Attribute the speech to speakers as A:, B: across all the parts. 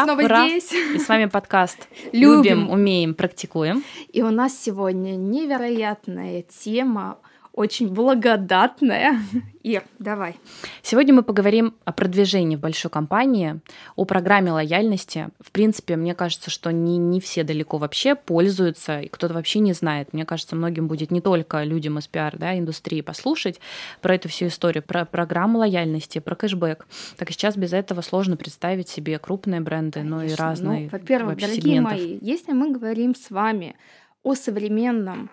A: мы снова ура. здесь.
B: И с вами подкаст Любим. Любим, умеем, практикуем.
A: И у нас сегодня невероятная тема очень благодатная. Ир, давай.
B: Сегодня мы поговорим о продвижении в большой компании, о программе лояльности. В принципе, мне кажется, что не, не все далеко вообще пользуются, и кто-то вообще не знает. Мне кажется, многим будет не только людям из пиар, да, индустрии послушать про эту всю историю, про программу лояльности, про кэшбэк. Так сейчас без этого сложно представить себе крупные бренды, Конечно. но и разные. Ну,
A: во-первых, дорогие сегментов. мои, если мы говорим с вами о современном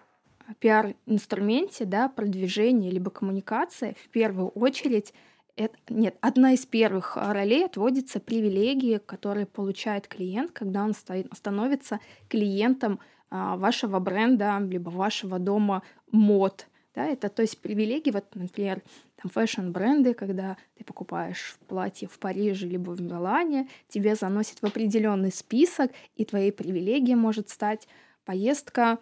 A: пиар-инструменте, да, продвижение либо коммуникация, в первую очередь, это, нет, одна из первых ролей отводится привилегии, которые получает клиент, когда он стоит, становится клиентом а, вашего бренда, либо вашего дома мод. Да, это то есть привилегии, вот, например, там fashion-бренды, когда ты покупаешь платье в Париже либо в Милане, тебе заносят в определенный список, и твоей привилегией может стать поездка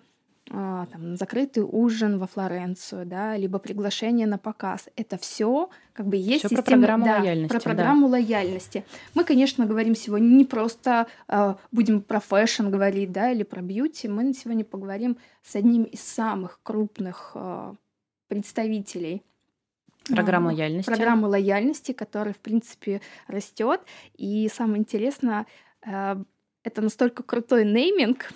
A: а, там, закрытый ужин во Флоренцию, да, либо приглашение на показ. Это все как бы есть
B: всё
A: система,
B: про программу
A: да,
B: лояльности.
A: Про программу да. лояльности. Мы, конечно, говорим сегодня не просто э, будем про fashion говорить, да, или про beauty. Мы сегодня поговорим с одним из самых крупных э, представителей
B: Программа лояльности.
A: Программы лояльности, которая, в принципе, растет. И самое интересное, э, это настолько крутой нейминг,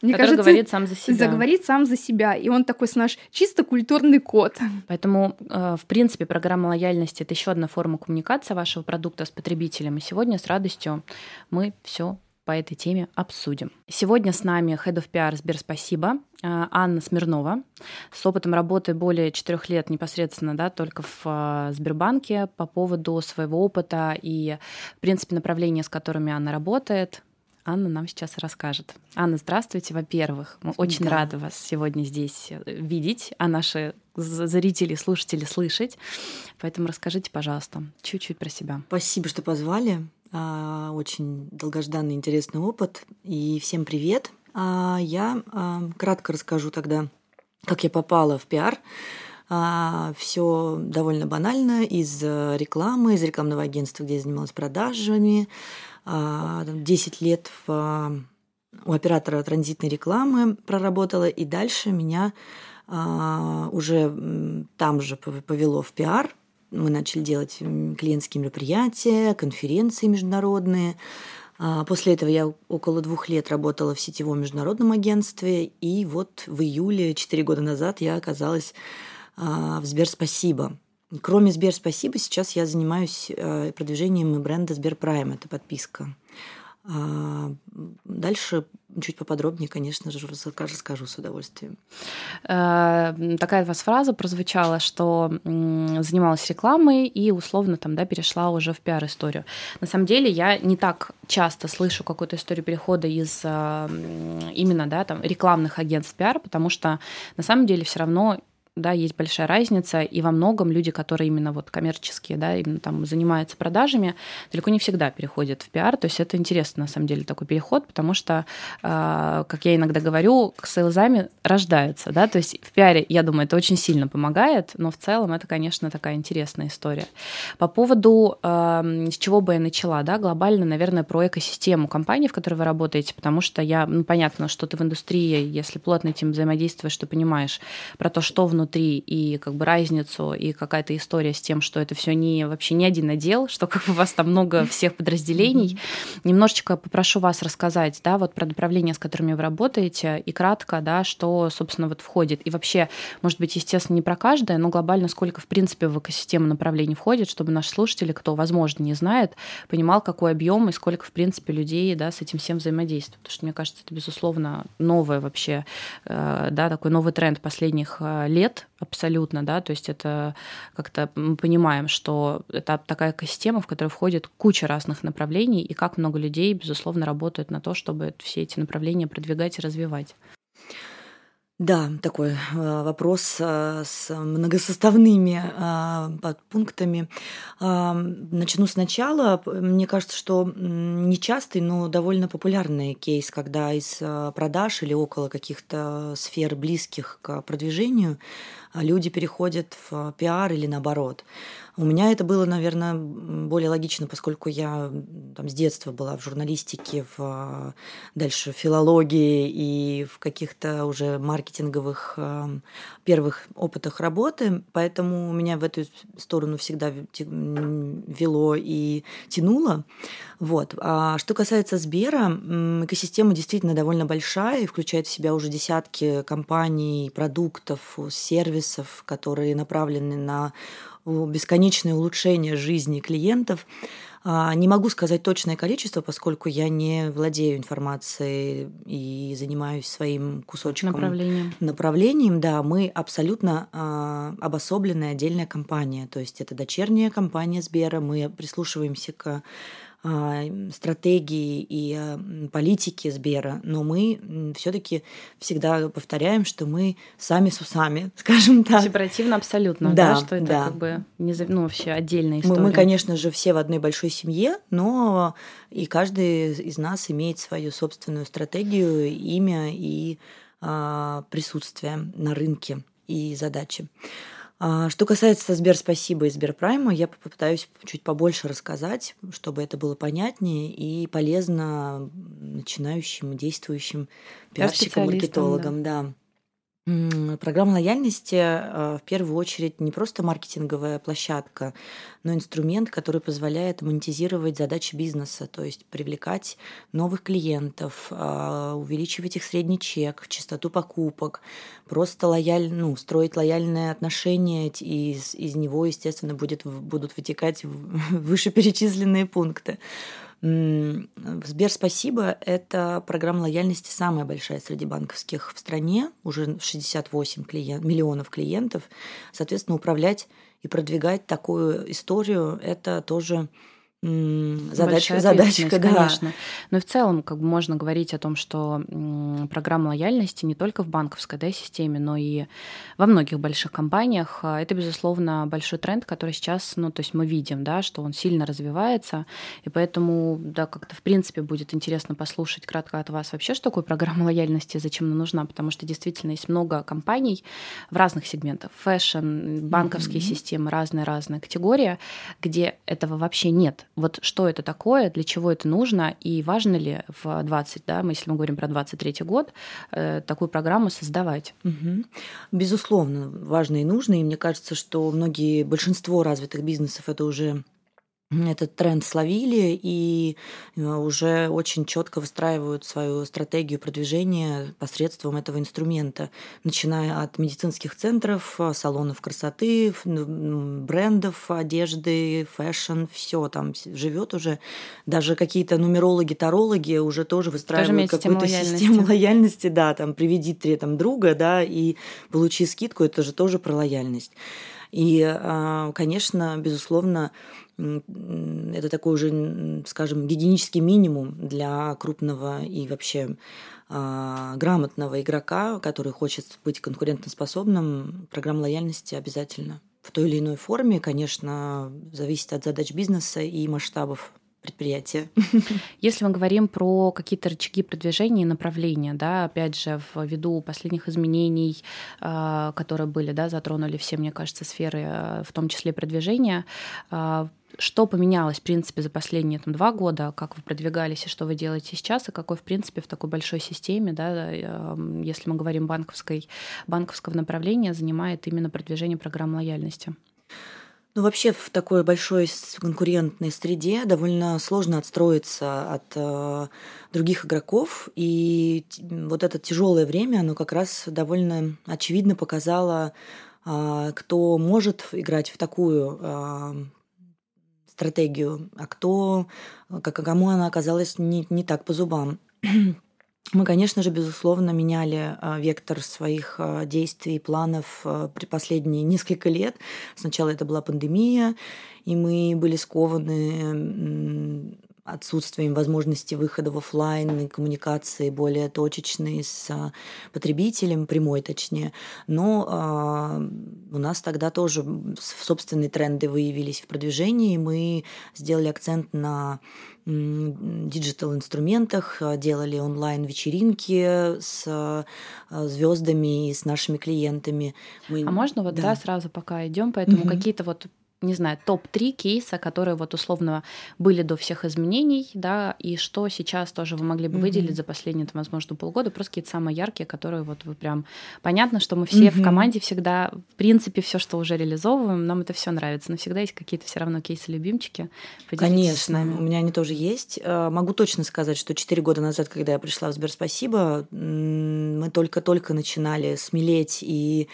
B: мне кажется, говорит сам за себя.
A: Заговорит сам за себя. И он такой наш чисто культурный код.
B: Поэтому, э, в принципе, программа лояльности это еще одна форма коммуникации вашего продукта с потребителем. И сегодня с радостью мы все по этой теме обсудим. Сегодня с нами Head of PR Сбер Спасибо, э, Анна Смирнова, с опытом работы более четырех лет непосредственно, да, только в э, Сбербанке по поводу своего опыта и, в принципе, направления, с которыми Анна работает, Анна нам сейчас расскажет. Анна, здравствуйте, во-первых. Мы очень да. рады вас сегодня здесь э, видеть, а наши зрители, слушатели слышать. Поэтому расскажите, пожалуйста, чуть-чуть про себя.
C: Спасибо, что позвали. А, очень долгожданный интересный опыт. И всем привет. А, я а, кратко расскажу тогда, как я попала в пиар. Все довольно банально из э, рекламы, из рекламного агентства, где я занималась продажами. 10 а, лет в, у оператора транзитной рекламы проработала, и дальше меня а, уже там же повело в пиар. Мы начали делать клиентские мероприятия, конференции международные. А, после этого я около двух лет работала в сетевом международном агентстве, и вот в июле, четыре года назад, я оказалась в Сбер Спасибо. Кроме Сбер Спасибо, сейчас я занимаюсь э, продвижением бренда Сбер Прайм. Это подписка. А, дальше чуть поподробнее, конечно же, расскажу с удовольствием.
B: Э, такая у вас фраза прозвучала, что занималась рекламой и условно там, да, перешла уже в пиар-историю. На самом деле я не так часто слышу какую-то историю перехода из э, именно, да, там, рекламных агентств в пиар, потому что на самом деле все равно да, есть большая разница, и во многом люди, которые именно вот коммерческие, да, именно там занимаются продажами, далеко не всегда переходят в пиар, то есть это интересно на самом деле такой переход, потому что, э, как я иногда говорю, к сейлзами рождаются, да, то есть в пиаре, я думаю, это очень сильно помогает, но в целом это, конечно, такая интересная история. По поводу, э, с чего бы я начала, да, глобально, наверное, про экосистему компании, в которой вы работаете, потому что я, ну, понятно, что ты в индустрии, если плотно этим взаимодействуешь, ты понимаешь про то, что внутри внутри и как бы разницу и какая-то история с тем, что это все не вообще не один отдел, что как бы у вас там много всех подразделений. Немножечко попрошу вас рассказать, да, вот про направления, с которыми вы работаете, и кратко, да, что, собственно, вот входит. И вообще, может быть, естественно, не про каждое, но глобально сколько, в принципе, в экосистему направлений входит, чтобы наши слушатели, кто, возможно, не знает, понимал, какой объем и сколько, в принципе, людей, да, с этим всем взаимодействует. Потому что, мне кажется, это, безусловно, новое вообще, э, да, такой новый тренд последних э, лет, лет абсолютно, да, то есть это как-то мы понимаем, что это такая система, в которой входит куча разных направлений, и как много людей, безусловно, работают на то, чтобы все эти направления продвигать и развивать.
C: Да, такой э, вопрос э, с многосоставными э, подпунктами. Начну сначала. Мне кажется, что нечастый, но довольно популярный кейс, когда из продаж или около каких-то сфер близких к продвижению люди переходят в пиар или наоборот. У меня это было, наверное, более логично, поскольку я там, с детства была в журналистике, в дальше в филологии и в каких-то уже маркетинговых эм, первых опытах работы, поэтому меня в эту сторону всегда вело и тянуло. Вот. А что касается Сбера, экосистема действительно довольно большая и включает в себя уже десятки компаний, продуктов, сервисов, которые направлены на бесконечное улучшение жизни клиентов. А, не могу сказать точное количество, поскольку я не владею информацией и занимаюсь своим кусочком
B: направлением.
C: направлением. Да, мы абсолютно а, обособленная отдельная компания. То есть это дочерняя компания Сбера. Мы прислушиваемся к стратегии и а, политики Сбера, но мы все-таки всегда повторяем, что мы сами с усами, скажем так.
B: Сепаративно абсолютно, да, да что это да. как бы не, ну, вообще отдельная история.
C: Мы, мы, конечно же, все в одной большой семье, но и каждый из нас имеет свою собственную стратегию, имя и а, присутствие на рынке и задачи. А, что касается Сбер Спасибо и Сберпрайма, я попытаюсь чуть побольше рассказать, чтобы это было понятнее и полезно начинающим, действующим пиарщикам, маркетологам. Да. Да. Программа лояльности э, в первую очередь не просто маркетинговая площадка, но инструмент, который позволяет монетизировать задачи бизнеса, то есть привлекать новых клиентов, а, увеличивать их средний чек, частоту покупок, просто лояль, ну, строить лояльные отношения, и из, из него, естественно, будет, будут вытекать вышеперечисленные пункты. Сбер Спасибо – это программа лояльности самая большая среди банковских в стране, уже 68 клиент, миллионов клиентов. Соответственно, управлять и продвигать такую историю – это тоже задачка, задачка,
B: да. конечно. Но в целом, как бы можно говорить о том, что программа лояльности не только в банковской да, системе, но и во многих больших компаниях. А, это, безусловно, большой тренд, который сейчас, ну, то есть мы видим, да, что он сильно развивается, и поэтому, да, как-то в принципе будет интересно послушать кратко от вас вообще, что такое программа лояльности, зачем она нужна, потому что действительно есть много компаний в разных сегментах, fashion, банковские mm-hmm. системы, разные-разные категории, где этого вообще нет вот что это такое, для чего это нужно, и важно ли в 20, да, мы, если мы говорим про 23 год, э, такую программу создавать?
C: Угу. Безусловно, важно и нужно, и мне кажется, что многие, большинство развитых бизнесов это уже этот тренд словили и э, уже очень четко выстраивают свою стратегию продвижения посредством этого инструмента, начиная от медицинских центров, э, салонов красоты, брендов одежды, fashion, все там живет уже. Даже какие-то нумерологи, тарологи уже тоже выстраивают какую-то систему лояльности, да, там приведи три там друга, да, и получи скидку, это же тоже про лояльность. И, э, конечно, безусловно, это такой уже, скажем, гигиенический минимум для крупного и вообще а, грамотного игрока, который хочет быть конкурентоспособным, программа лояльности обязательно. В той или иной форме, конечно, зависит от задач бизнеса и масштабов предприятия.
B: Если мы говорим про какие-то рычаги продвижения и направления, да, опять же, ввиду последних изменений, а, которые были, да, затронули все, мне кажется, сферы, а, в том числе продвижения, что поменялось, в принципе, за последние там, два года, как вы продвигались и что вы делаете сейчас, и какой, в принципе, в такой большой системе, да, если мы говорим банковской, банковского направления, занимает именно продвижение программ лояльности?
C: Ну, вообще в такой большой конкурентной среде довольно сложно отстроиться от э, других игроков. И вот это тяжелое время, оно как раз довольно очевидно показало, э, кто может играть в такую э, стратегию, а кто, как, кому она оказалась не, не так по зубам. Мы, конечно же, безусловно, меняли а, вектор своих а, действий планов а, при последние несколько лет. Сначала это была пандемия, и мы были скованы отсутствием возможности выхода в офлайн и коммуникации более точечные с а, потребителем, прямой точнее. Но э, у нас тогда тоже собственные тренды выявились в продвижении. Мы сделали акцент на digital инструментах, делали онлайн вечеринки с звездами и с нашими клиентами.
B: Мы... А можно вот да, да сразу пока идем, поэтому угу. какие-то вот не знаю, топ-3 кейса, которые вот условно были до всех изменений, да, и что сейчас тоже вы могли бы mm-hmm. выделить за последние, там, возможно, полгода, просто какие-то самые яркие, которые вот вы прям... Понятно, что мы все mm-hmm. в команде всегда, в принципе, все, что уже реализовываем, нам это все нравится, но всегда есть какие-то все равно кейсы-любимчики.
C: Конечно, у меня они тоже есть. Э, могу точно сказать, что 4 года назад, когда я пришла в Сбер Спасибо, мы только-только начинали смелеть и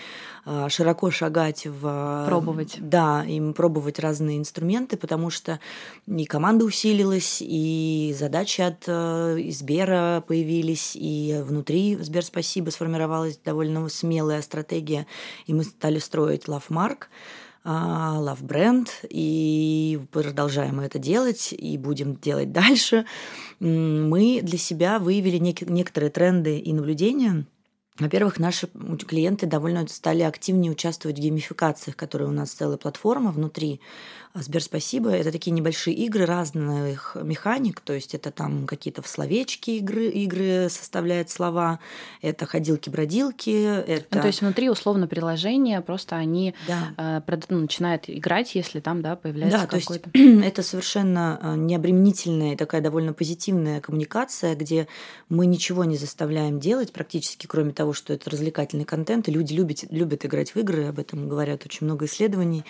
C: э, широко шагать в...
B: Пробовать.
C: Да, им пробовать разные инструменты, потому что и команда усилилась, и задачи от э, Сбера появились, и внутри Сбер Спасибо сформировалась довольно смелая стратегия, и мы стали строить а, Love Brand, и продолжаем это делать, и будем делать дальше. Мы для себя выявили некоторые тренды и наблюдения – во-первых, наши клиенты довольно стали активнее участвовать в геймификациях, которые у нас целая платформа внутри Сбер спасибо. Это такие небольшие игры разных механик, то есть это там какие-то в словечки игры, игры составляют слова, это ходилки-бродилки. Это...
B: Ну, то есть внутри условно приложения просто они да. э, ну, начинают играть, если там да, появляется да, какой-то...
C: То есть это совершенно э, необременительная такая довольно позитивная коммуникация, где мы ничего не заставляем делать практически, кроме того, что это развлекательный контент, и люди любят, любят играть в игры, об этом говорят очень много исследований.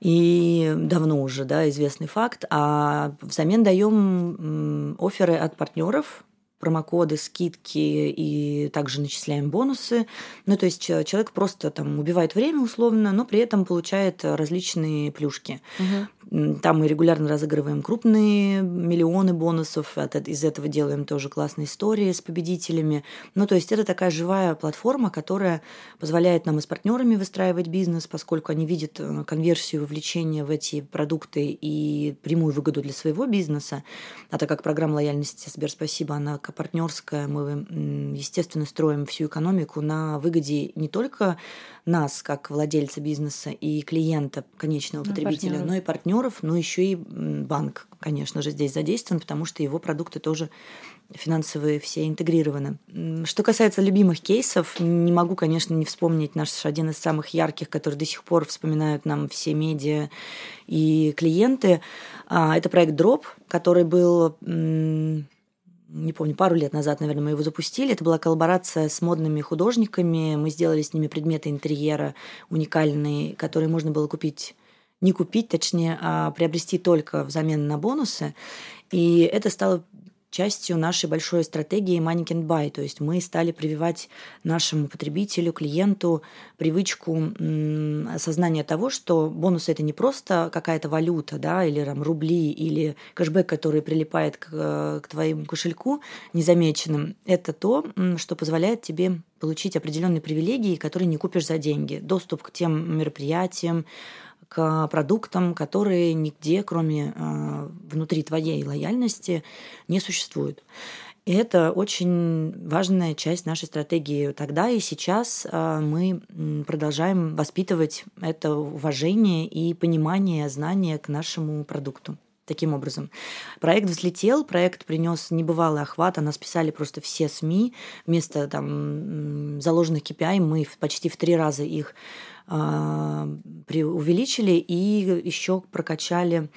C: И давно уже, да, известный факт. А взамен даем оферы от партнеров, промокоды, скидки и также начисляем бонусы. Ну, то есть человек просто там убивает время условно, но при этом получает различные плюшки. Угу. Там мы регулярно разыгрываем крупные миллионы бонусов, от, из этого делаем тоже классные истории с победителями. Ну, то есть это такая живая платформа, которая позволяет нам и с партнерами выстраивать бизнес, поскольку они видят э, конверсию, вовлечение в эти продукты и прямую выгоду для своего бизнеса. А так как программа лояльности Сбер Спасибо, она партнерская, мы, естественно, строим всю экономику на выгоде не только нас, как владельца бизнеса и клиента, конечного потребителя, партнеров. но и партнеров, но еще и банк, конечно же, здесь задействован, потому что его продукты тоже финансовые все интегрированы. Что касается любимых кейсов, не могу, конечно, не вспомнить наш один из самых ярких, который до сих пор вспоминают нам все медиа и клиенты. А, это проект Drop, который был не помню, пару лет назад, наверное, мы его запустили. Это была коллаборация с модными художниками. Мы сделали с ними предметы интерьера уникальные, которые можно было купить не купить, точнее, а приобрести только взамен на бонусы. И это стало частью нашей большой стратегии Can Buy. То есть мы стали прививать нашему потребителю, клиенту привычку осознания того, что бонусы это не просто какая-то валюта, да, или там, рубли, или кэшбэк, который прилипает к, к твоему кошельку незамеченным. Это то, что позволяет тебе получить определенные привилегии, которые не купишь за деньги. Доступ к тем мероприятиям, к продуктам, которые нигде, кроме э, внутри твоей лояльности, не существуют. И это очень важная часть нашей стратегии тогда и сейчас. Э, мы продолжаем воспитывать это уважение и понимание, знание к нашему продукту. Таким образом, проект взлетел, проект принес небывалый охват, о нас писали просто все СМИ. Вместо там, заложенных KPI мы почти в три раза их а, увеличили и еще прокачали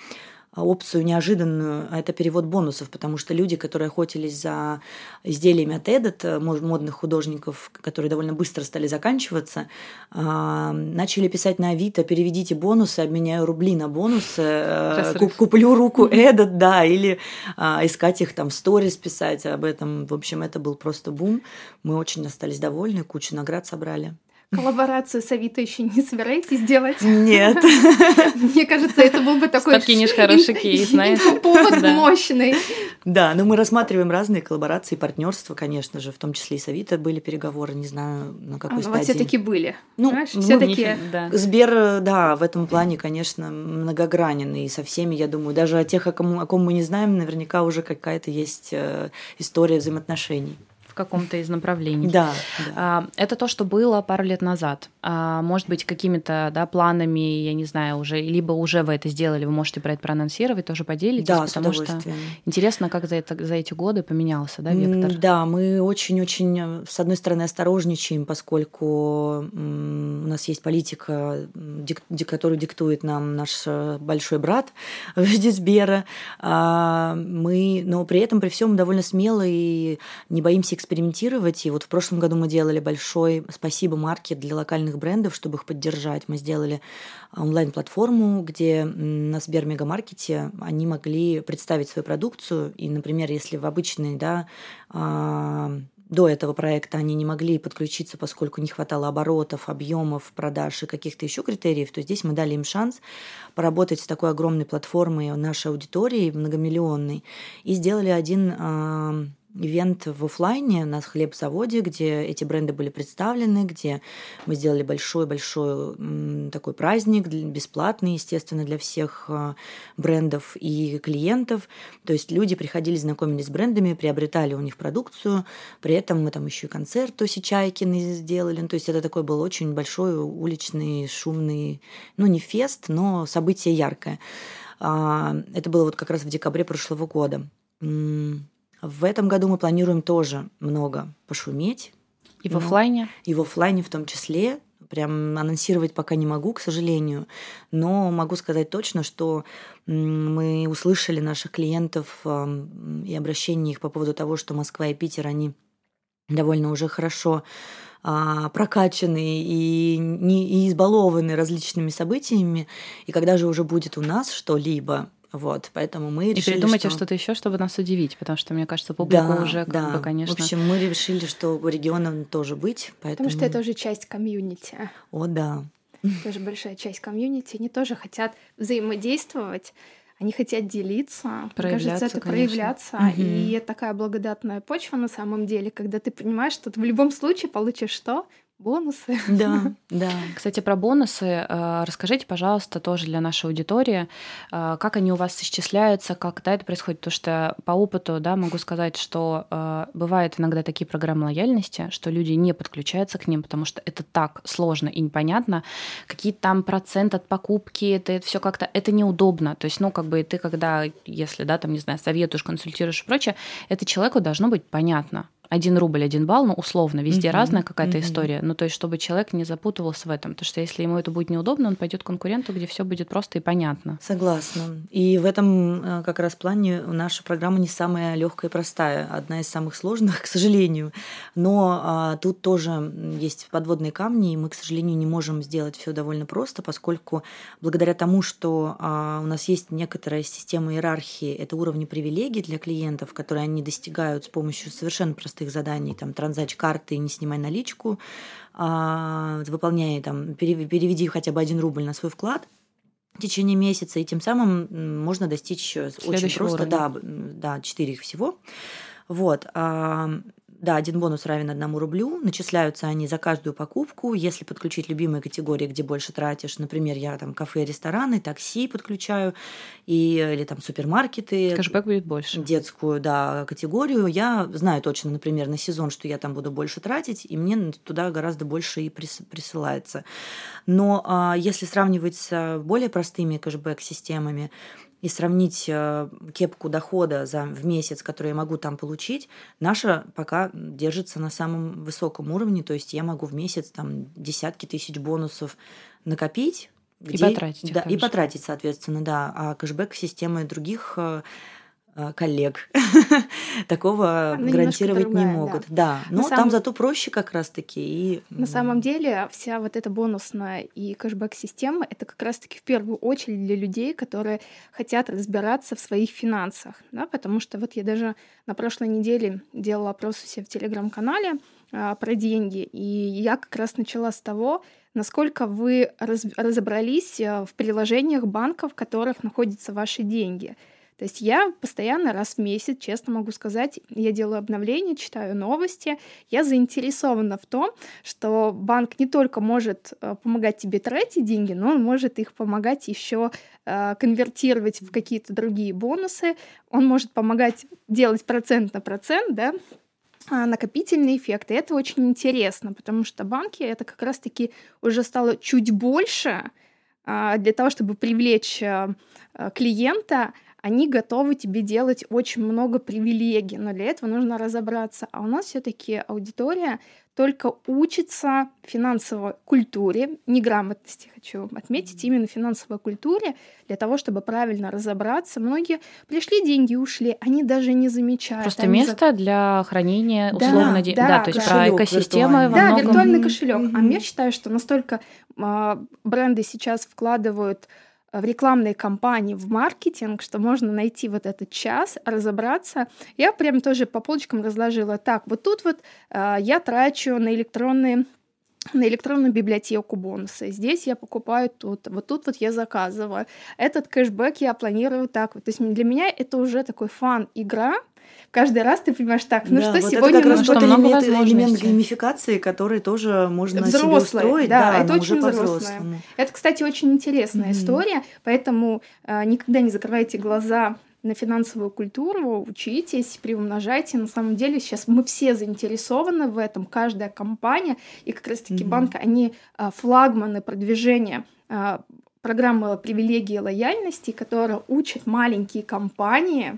C: опцию неожиданную, а это перевод бонусов, потому что люди, которые охотились за изделиями от Эдит, модных художников, которые довольно быстро стали заканчиваться, а, начали писать на Авито «переведите бонусы, обменяю рубли на бонусы, э, куплю руку Эдит», да, или искать их там в сторис, писать об этом. В общем, это был просто бум. Мы очень остались довольны, кучу наград собрали.
A: Коллаборацию с Авито еще не собираетесь делать?
C: Нет.
A: Мне кажется, это был бы такой...
B: Подкинешь хороший кейс, знаешь.
A: Повод мощный.
C: Да, но мы рассматриваем разные коллаборации, партнерства, конечно же, в том числе и с Авито были переговоры, не знаю, на какой стадии.
A: все таки были.
C: Ну,
A: все таки
C: Сбер, да, в этом плане, конечно, многогранен, и со всеми, я думаю, даже о тех, о ком, о ком мы не знаем, наверняка уже какая-то есть э, история взаимоотношений
B: каком-то из направлений.
C: Да,
B: да. Это то, что было пару лет назад. А, может быть, какими-то да, планами, я не знаю, уже, либо уже вы это сделали, вы можете про это проанонсировать, тоже поделитесь,
C: да,
B: потому что интересно, как за, это, за эти годы поменялся да, вектор.
C: Да, мы очень-очень, э, с одной стороны, осторожничаем, поскольку у нас есть политика, которую диктует нам наш э, большой брат в виде Сбера. А, мы, но при этом, при всем довольно смело и не боимся экспериментировать экспериментировать. И вот в прошлом году мы делали большой спасибо маркет для локальных брендов, чтобы их поддержать. Мы сделали онлайн-платформу, где на Сбермегамаркете они могли представить свою продукцию. И, например, если в обычной, да, а, до этого проекта они не могли подключиться, поскольку не хватало оборотов, объемов продаж и каких-то еще критериев, то здесь мы дали им шанс поработать с такой огромной платформой нашей аудитории, многомиллионной, и сделали один а, ивент в офлайне на хлебзаводе, где эти бренды были представлены, где мы сделали большой-большой такой праздник, бесплатный, естественно, для всех а, брендов и клиентов. То есть люди приходили, знакомились с брендами, приобретали у них продукцию. При этом мы там еще и концерт Тоси Чайкины сделали. Ну, то есть это такой был очень большой уличный, шумный, ну не фест, но событие яркое. А, это было вот как раз в декабре прошлого года. В этом году мы планируем тоже много пошуметь.
B: И в офлайне?
C: И в офлайне в том числе. Прям анонсировать пока не могу, к сожалению. Но могу сказать точно, что мы услышали наших клиентов и обращения их по поводу того, что Москва и Питер, они довольно уже хорошо а, прокачаны и, не, и избалованы различными событиями. И когда же уже будет у нас что-либо, вот, поэтому мы решили,
B: И придумайте
C: что...
B: что-то еще, чтобы нас удивить, потому что, мне кажется, публика да, уже, как
C: да.
B: бы, конечно...
C: В общем, мы решили, что у региона тоже быть, поэтому...
A: Потому что это уже часть комьюнити.
C: О, да.
A: Тоже большая часть комьюнити. Они тоже хотят взаимодействовать, они хотят делиться, проявляться, кажется, это конечно. проявляться. Угу. И такая благодатная почва на самом деле, когда ты понимаешь, что ты в любом случае получишь что? Бонусы.
C: Да, да.
B: Кстати, про бонусы э, расскажите, пожалуйста, тоже для нашей аудитории, э, как они у вас исчисляются, как да, это происходит, потому что по опыту, да, могу сказать, что э, бывают иногда такие программы лояльности, что люди не подключаются к ним, потому что это так сложно и непонятно, какие там процент от покупки, это, это все как-то, это неудобно, то есть, ну, как бы ты когда, если, да, там, не знаю, советуешь, консультируешь и прочее, это человеку должно быть понятно, один рубль, один балл, ну, условно, везде mm-hmm. разная какая-то mm-hmm. история. Ну, то есть, чтобы человек не запутывался в этом. Потому что если ему это будет неудобно, он пойдет к конкуренту, где все будет просто и понятно.
C: Согласна. И в этом э, как раз плане наша программа не самая легкая и простая, одна из самых сложных, к сожалению. Но а, тут тоже есть подводные камни, и мы, к сожалению, не можем сделать все довольно просто, поскольку благодаря тому, что а, у нас есть некоторая система иерархии, это уровни привилегий для клиентов, которые они достигают с помощью совершенно простых простых заданий, там, транзач карты, не снимай наличку, а, выполняй, там, переведи хотя бы один рубль на свой вклад, в течение месяца, и тем самым можно достичь очень просто, да, да, 4 всего. Вот. Да, один бонус равен одному рублю. Начисляются они за каждую покупку. Если подключить любимые категории, где больше тратишь, например, я там кафе, рестораны, такси подключаю, и, или там супермаркеты.
B: Кэшбэк будет больше.
C: Детскую, да, категорию. Я знаю точно, например, на сезон, что я там буду больше тратить, и мне туда гораздо больше и присылается. Но а, если сравнивать с более простыми кэшбэк-системами, и сравнить э, кепку дохода за, в месяц, который я могу там получить, наша пока держится на самом высоком уровне. То есть я могу в месяц там десятки тысяч бонусов накопить.
B: И где, потратить.
C: Да, и потратить, соответственно, да. А кэшбэк системы других Э, коллег. Такого Она гарантировать другая, не могут. Да, да. но На там самом... зато проще как раз-таки. И...
A: На самом деле вся вот эта бонусная и кэшбэк-система — это как раз-таки в первую очередь для людей, которые хотят разбираться в своих финансах. Да? Потому что вот я даже на прошлой неделе делала опрос у себя в Телеграм-канале а, про деньги, и я как раз начала с того, насколько вы раз, разобрались а, в приложениях банков, в которых находятся ваши деньги — то есть я постоянно раз в месяц, честно могу сказать, я делаю обновления, читаю новости. Я заинтересована в том, что банк не только может э, помогать тебе тратить деньги, но он может их помогать еще э, конвертировать в какие-то другие бонусы. Он может помогать делать процент на процент, да, а, накопительный эффект. И это очень интересно, потому что банки это как раз-таки уже стало чуть больше а, для того, чтобы привлечь э, клиента, они готовы тебе делать очень много привилегий, но для этого нужно разобраться. А у нас все-таки аудитория только учится финансовой культуре, неграмотности хочу отметить, именно финансовой культуре, для того, чтобы правильно разобраться. Многие пришли, деньги ушли, они даже не замечают.
B: Просто они место за... для хранения условно... Да, да, да то есть про экосистемы
A: Да, многом... виртуальный кошелек. Mm-hmm. А я считаю, что настолько э, бренды сейчас вкладывают в рекламной кампании, в маркетинг, что можно найти вот этот час, разобраться. Я прям тоже по полочкам разложила. Так, вот тут вот э, я трачу на электронные на электронную библиотеку бонусы. Здесь я покупаю тут, вот тут вот я заказываю. Этот кэшбэк я планирую так вот. То есть для меня это уже такой фан-игра, каждый раз ты понимаешь, так, ну да, что вот сегодня
C: это как раз нужно... элемент, элемент геймификации, который тоже можно Взрослый, себе устроить,
A: да, да это очень взрослое. Это, кстати, очень интересная mm-hmm. история, поэтому э, никогда не закрывайте глаза на финансовую культуру, учитесь, приумножайте. На самом деле сейчас мы все заинтересованы в этом, каждая компания и как раз-таки mm-hmm. банк, они а, флагманы продвижения а, программы привилегии лояльности, которая учит маленькие компании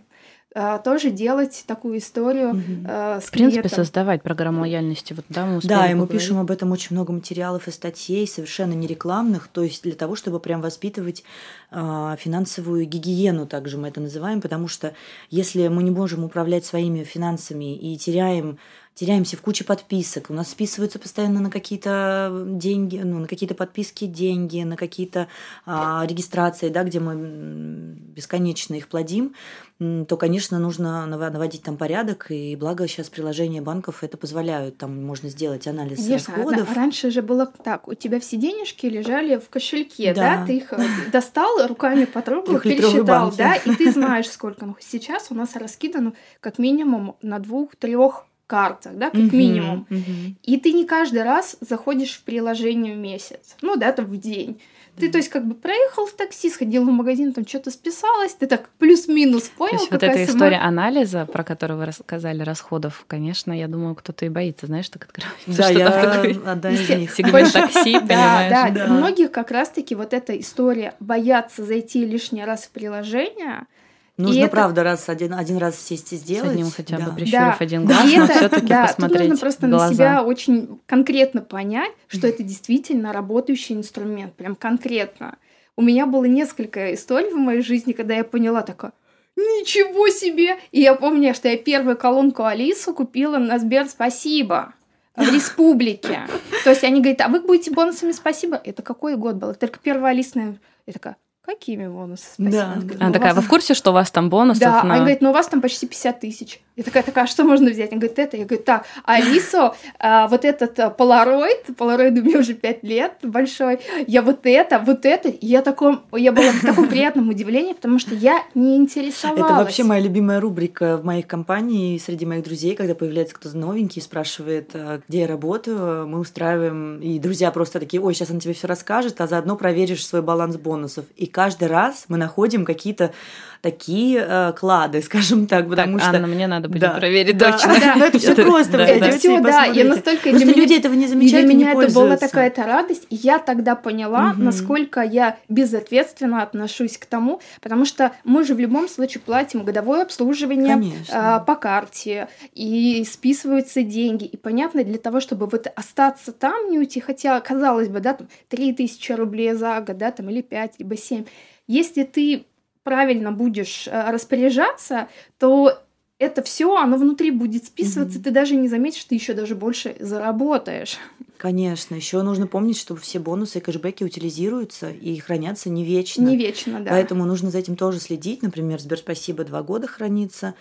A: тоже делать такую историю угу. э,
B: с В принципе, клиентом. создавать программу лояльности. Вот, да,
C: мы да, и мы пишем об этом очень много материалов и статей, совершенно не рекламных, то есть для того, чтобы прям воспитывать э, финансовую гигиену, также мы это называем, потому что если мы не можем управлять своими финансами и теряем теряемся в куче подписок. У нас списываются постоянно на какие-то деньги, ну, на какие-то подписки деньги, на какие-то а, регистрации, да, где мы бесконечно их плодим, то, конечно, нужно наводить там порядок, и благо сейчас приложения банков это позволяют, там можно сделать анализ конечно, расходов.
A: Раньше же было так, у тебя все денежки лежали в кошельке, да, да? ты их э, достал, руками потрогал, пересчитал, да, и ты знаешь, сколько. Ну, сейчас у нас раскидано как минимум на двух-трех картах, да, как uh-huh, минимум. Uh-huh. И ты не каждый раз заходишь в приложение в месяц, ну, да, там в день. Ты, то есть, как бы проехал в такси, сходил в магазин, там что-то списалось, ты так плюс-минус понял. То есть
B: вот эта история анализа, про которую вы рассказали, расходов, конечно, я думаю, кто-то и боится, знаешь, так открывать.
C: Да, я одна из
B: них. Сегмент такси, понимаешь?
A: Да, да. Многих как раз-таки вот эта история бояться зайти лишний раз в приложение –
C: Нужно, и правда, это... раз один, один раз сесть и сделать. С
B: одним хотя бы да. прищурив да. один глаз, и но это, все-таки да, посмотреть тут нужно
A: просто
B: глаза.
A: на себя очень конкретно понять, что это действительно работающий инструмент, прям конкретно. У меня было несколько историй в моей жизни, когда я поняла такая, ничего себе! И я помню, что я первую колонку Алису купила на Сбер «Спасибо» в республике. То есть они говорят, а вы будете бонусами «Спасибо»? Это какой год был? только первая Алиса, я такая, какими бонусами?
B: Да. Она, говорит, Она такая, вас... вы в курсе, что у вас там бонусов?
A: Да, на... она говорит, ну у вас там почти 50 тысяч. Я такая, такая, а что можно взять? Она говорит, это. Я говорю, так, а Алису, а, вот этот полароид, полароид у меня уже 5 лет большой, я вот это, вот это, и я, таком, я была в таком приятном удивлении, потому что я не интересовалась.
C: Это вообще моя любимая рубрика в моей компании, среди моих друзей, когда появляется кто-то новенький, спрашивает, а, где я работаю, мы устраиваем, и друзья просто такие, ой, сейчас он тебе все расскажет, а заодно проверишь свой баланс бонусов. И каждый раз мы находим какие-то такие э, клады, скажем так, потому так,
B: что...
C: Анна,
B: мне надо будет да. проверить да. точно.
C: Да, но это все просто. Да,
A: это все, да, я настолько...
C: Просто люди этого не замечают
A: Для меня это была такая-то радость, и я тогда поняла, насколько я безответственно отношусь к тому, потому что мы же в любом случае платим годовое обслуживание э, по карте, и списываются деньги, и понятно, для того, чтобы вот остаться там, не уйти, хотя, казалось бы, да, там, 3000 рублей за год, да, там, или 5, либо 7, если ты правильно будешь э, распоряжаться, то это все, оно внутри будет списываться, mm-hmm. ты даже не заметишь, ты еще даже больше заработаешь.
C: Конечно, еще нужно помнить, что все бонусы и кэшбэки утилизируются и хранятся не вечно.
A: Не вечно, да.
C: Поэтому нужно за этим тоже следить. Например, Сбер спасибо два года хранится,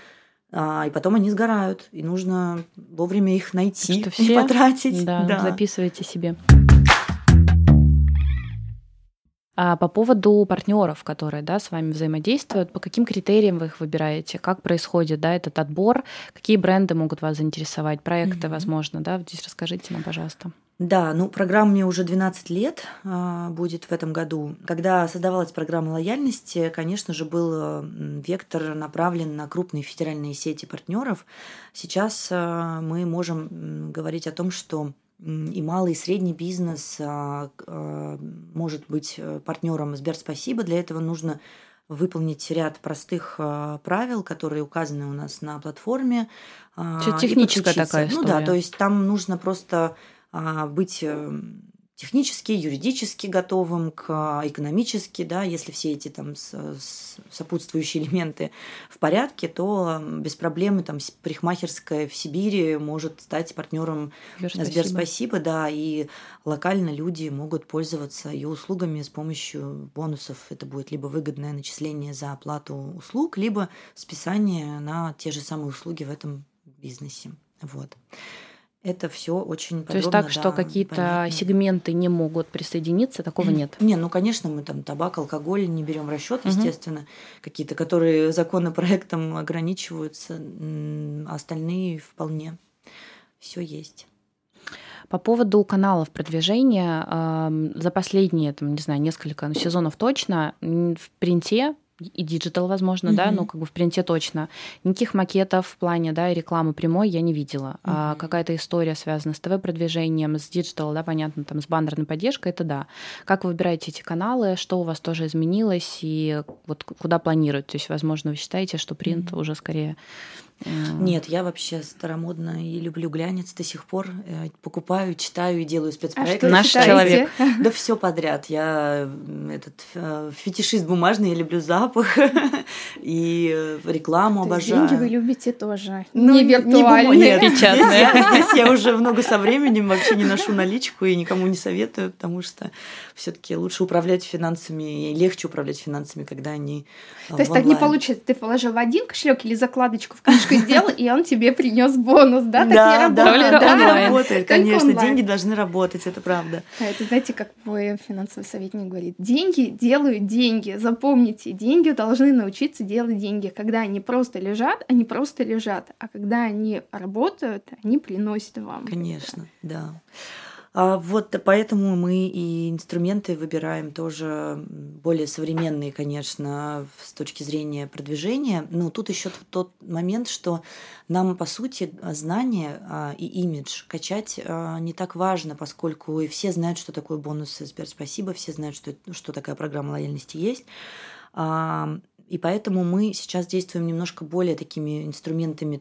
C: а, и потом они сгорают, и нужно вовремя их найти что все, и потратить.
B: Да, да, записывайте себе. А по поводу партнеров, которые да, с вами взаимодействуют, по каким критериям вы их выбираете? Как происходит да, этот отбор? Какие бренды могут вас заинтересовать? Проекты, mm-hmm. возможно, да? Здесь расскажите нам, пожалуйста.
C: Да, ну программа мне уже 12 лет э, будет в этом году. Когда создавалась программа лояльности, конечно же, был вектор направлен на крупные федеральные сети партнеров. Сейчас э, мы можем говорить о том, что и малый, и средний бизнес а, а, может быть э, партнером Сбер Спасибо. Для этого нужно выполнить ряд простых а, правил, которые указаны у нас на платформе.
B: Это техническая такая история.
C: Ну да, то есть там нужно просто быть эм, технически, юридически готовым, к а, экономически, да, если все эти там сопутствующие элементы в порядке, то без проблем там парикмахерская в Сибири может стать партнером Сбер спасибо, да, и локально люди могут пользоваться ее услугами с помощью бонусов. Это будет либо выгодное начисление за оплату услуг, либо списание на те же самые услуги в этом бизнесе. Вот это все очень
B: подробно. То есть так, да, что какие-то понятно. сегменты не могут присоединиться, такого нет?
C: Не, ну, конечно, мы там табак, алкоголь не берем в расчет, естественно. Угу. Какие-то, которые законопроектом ограничиваются, остальные вполне. Все есть.
B: По поводу каналов продвижения, за последние, там, не знаю, несколько ну, сезонов точно в принте и digital, возможно, mm-hmm. да, но как бы в принте точно. Никаких макетов в плане, да, рекламы прямой я не видела. Mm-hmm. А какая-то история связана с ТВ-продвижением, с digital, да, понятно, там, с баннерной поддержкой, это да. Как вы выбираете эти каналы, что у вас тоже изменилось и вот куда планируете? То есть, возможно, вы считаете, что принт mm-hmm. уже скорее
C: нет, я вообще старомодно и люблю глянец до сих пор. Э, покупаю, читаю и делаю спецпроекты.
B: А Наш человек.
C: Да все подряд. Я этот э, фетишист бумажный, я люблю запах и э, рекламу обожаю.
A: Деньги вы любите тоже. Ну, не виртуальные.
C: Не печатные. Здесь я уже много со временем вообще не ношу наличку и никому не советую, потому что все-таки лучше управлять финансами и легче управлять финансами, когда они
A: То есть так не получится. Ты положил в один кошелек или закладочку в книжку книжку сделал, и он тебе принес бонус, да? Так
C: да,
A: не
C: работает. Да, да, работает, конечно. Деньги должны работать, это правда.
A: А это, знаете, как мой финансовый советник говорит, деньги делают деньги. Запомните, деньги должны научиться делать деньги. Когда они просто лежат, они просто лежат. А когда они работают, они приносят вам.
C: Конечно, да. А вот поэтому мы и инструменты выбираем тоже более современные, конечно, с точки зрения продвижения. Но тут еще тот момент, что нам, по сути, знания а, и имидж качать а, не так важно, поскольку и все знают, что такое бонусы Сбер Спасибо, все знают, что, что такая программа лояльности есть. И поэтому мы сейчас действуем немножко более такими инструментами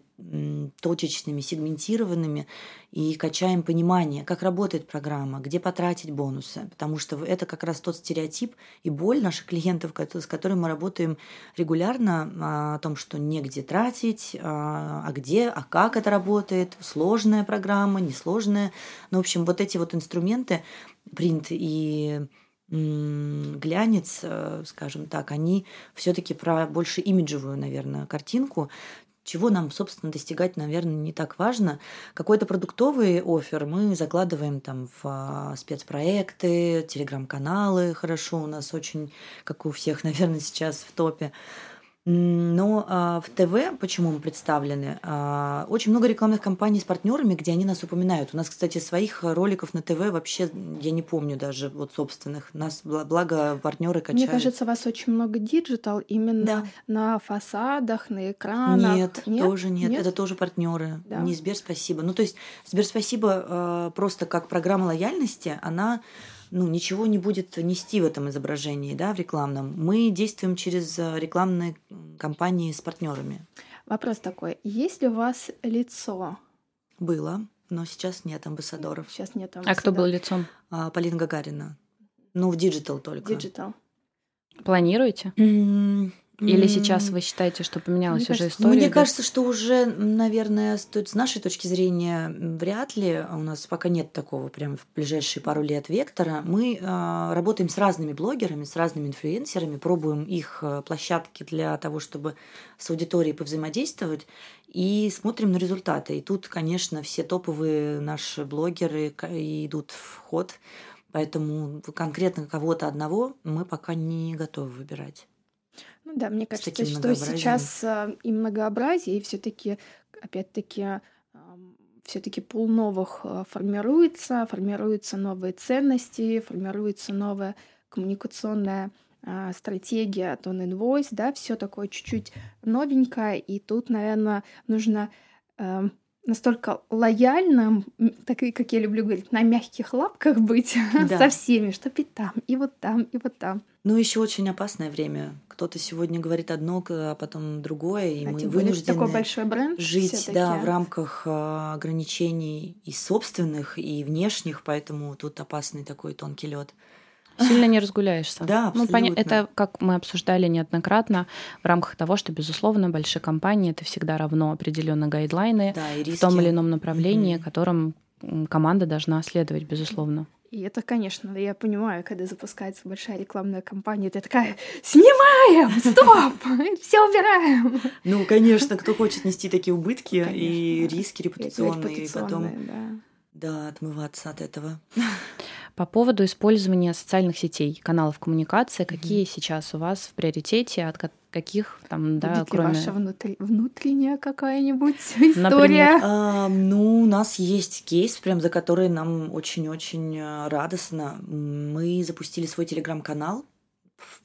C: точечными, сегментированными и качаем понимание, как работает программа, где потратить бонусы. Потому что это как раз тот стереотип и боль наших клиентов, с которыми мы работаем регулярно, а, о том, что негде тратить, а, а где, а как это работает, сложная программа, несложная. Ну, в общем, вот эти вот инструменты, принт и глянец, э, скажем так, они все-таки про больше имиджевую, наверное, картинку, чего нам, собственно, достигать, наверное, не так важно. Какой-то продуктовый офер мы закладываем там в а, спецпроекты, телеграм-каналы, хорошо, у нас очень, как у всех, наверное, сейчас в топе. Но а, в ТВ, почему мы представлены, а, очень много рекламных кампаний с партнерами, где они нас упоминают. У нас, кстати, своих роликов на ТВ вообще я не помню даже вот собственных. Нас благо партнеры качают.
A: Мне кажется, у вас очень много digital именно да. на фасадах, на экранах.
C: Нет, нет? тоже нет. нет. Это тоже партнеры. Да. Не Сбер, спасибо. Ну то есть Сбер, спасибо а, просто как программа лояльности, она ну, ничего не будет нести в этом изображении, да, в рекламном. Мы действуем через э, рекламные кампании с партнерами.
A: Вопрос такой: есть ли у вас лицо?
C: Было, но сейчас нет амбассадоров.
A: Сейчас нет амбассадоров.
B: А кто был лицом?
C: А, Полина Гагарина. Ну, в digital только.
A: Digital.
B: Планируете?
C: Mm-hmm.
B: Или сейчас вы считаете, что поменялась мне уже кажется, история?
C: Мне кажется, что уже, наверное, с нашей точки зрения вряд ли. У нас пока нет такого прям в ближайшие пару лет вектора. Мы э, работаем с разными блогерами, с разными инфлюенсерами, пробуем их э, площадки для того, чтобы с аудиторией повзаимодействовать и смотрим на результаты. И тут, конечно, все топовые наши блогеры идут в ход, поэтому конкретно кого-то одного мы пока не готовы выбирать.
A: Ну да, мне кажется, что сейчас э, и многообразие, и все-таки, опять-таки, все-таки пул новых э, формируется, формируются новые ценности, формируется новая коммуникационная стратегия Tone and Voice, да, все такое чуть-чуть новенькое, и тут, наверное, нужно э, настолько лояльным, так и, как я люблю говорить, на мягких лапках быть да. со всеми, что и там, и вот там, и вот там.
C: Ну, еще очень опасное время. Кто-то сегодня говорит одно, а потом другое, и а мы вынуждены
A: такой большой бренд
C: жить да, в рамках а, ограничений и собственных, и внешних, поэтому тут опасный такой тонкий лед.
B: Сильно не разгуляешься.
C: Да, ну, абсолютно. Ну,
B: это, как мы обсуждали неоднократно, в рамках того, что, безусловно, большие компании это всегда равно определенные гайдлайны да, в том или ином направлении, mm-hmm. которым команда должна следовать, безусловно.
A: И это, конечно, я понимаю, когда запускается большая рекламная кампания, ты такая, снимаем, стоп, все убираем.
C: Ну, конечно, кто хочет нести такие убытки и риски репутационные, и потом да, отмываться от этого.
B: По поводу использования социальных сетей, каналов коммуникации, какие mm-hmm. сейчас у вас в приоритете, от каких там, да,
A: Будет кроме... Ли ваша внутри... внутренняя какая-нибудь история?
C: А, ну, у нас есть кейс, прям за который нам очень-очень э, радостно. Мы запустили свой телеграм-канал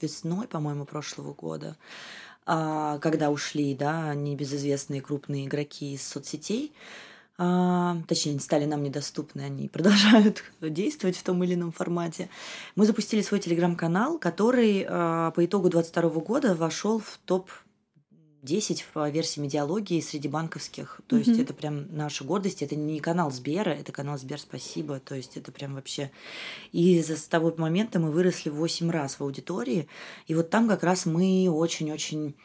C: весной, по-моему, прошлого года, а, когда ушли, да, небезызвестные крупные игроки из соцсетей а, точнее, они стали нам недоступны, они продолжают действовать в том или ином формате. Мы запустили свой телеграм-канал, который а, по итогу 2022 года вошел в топ 10 по версии медиалогии среди банковских. То mm-hmm. есть это прям наша гордость. Это не канал Сбера, это канал Сбер Спасибо. То есть это прям вообще... И с того момента мы выросли в 8 раз в аудитории. И вот там как раз мы очень-очень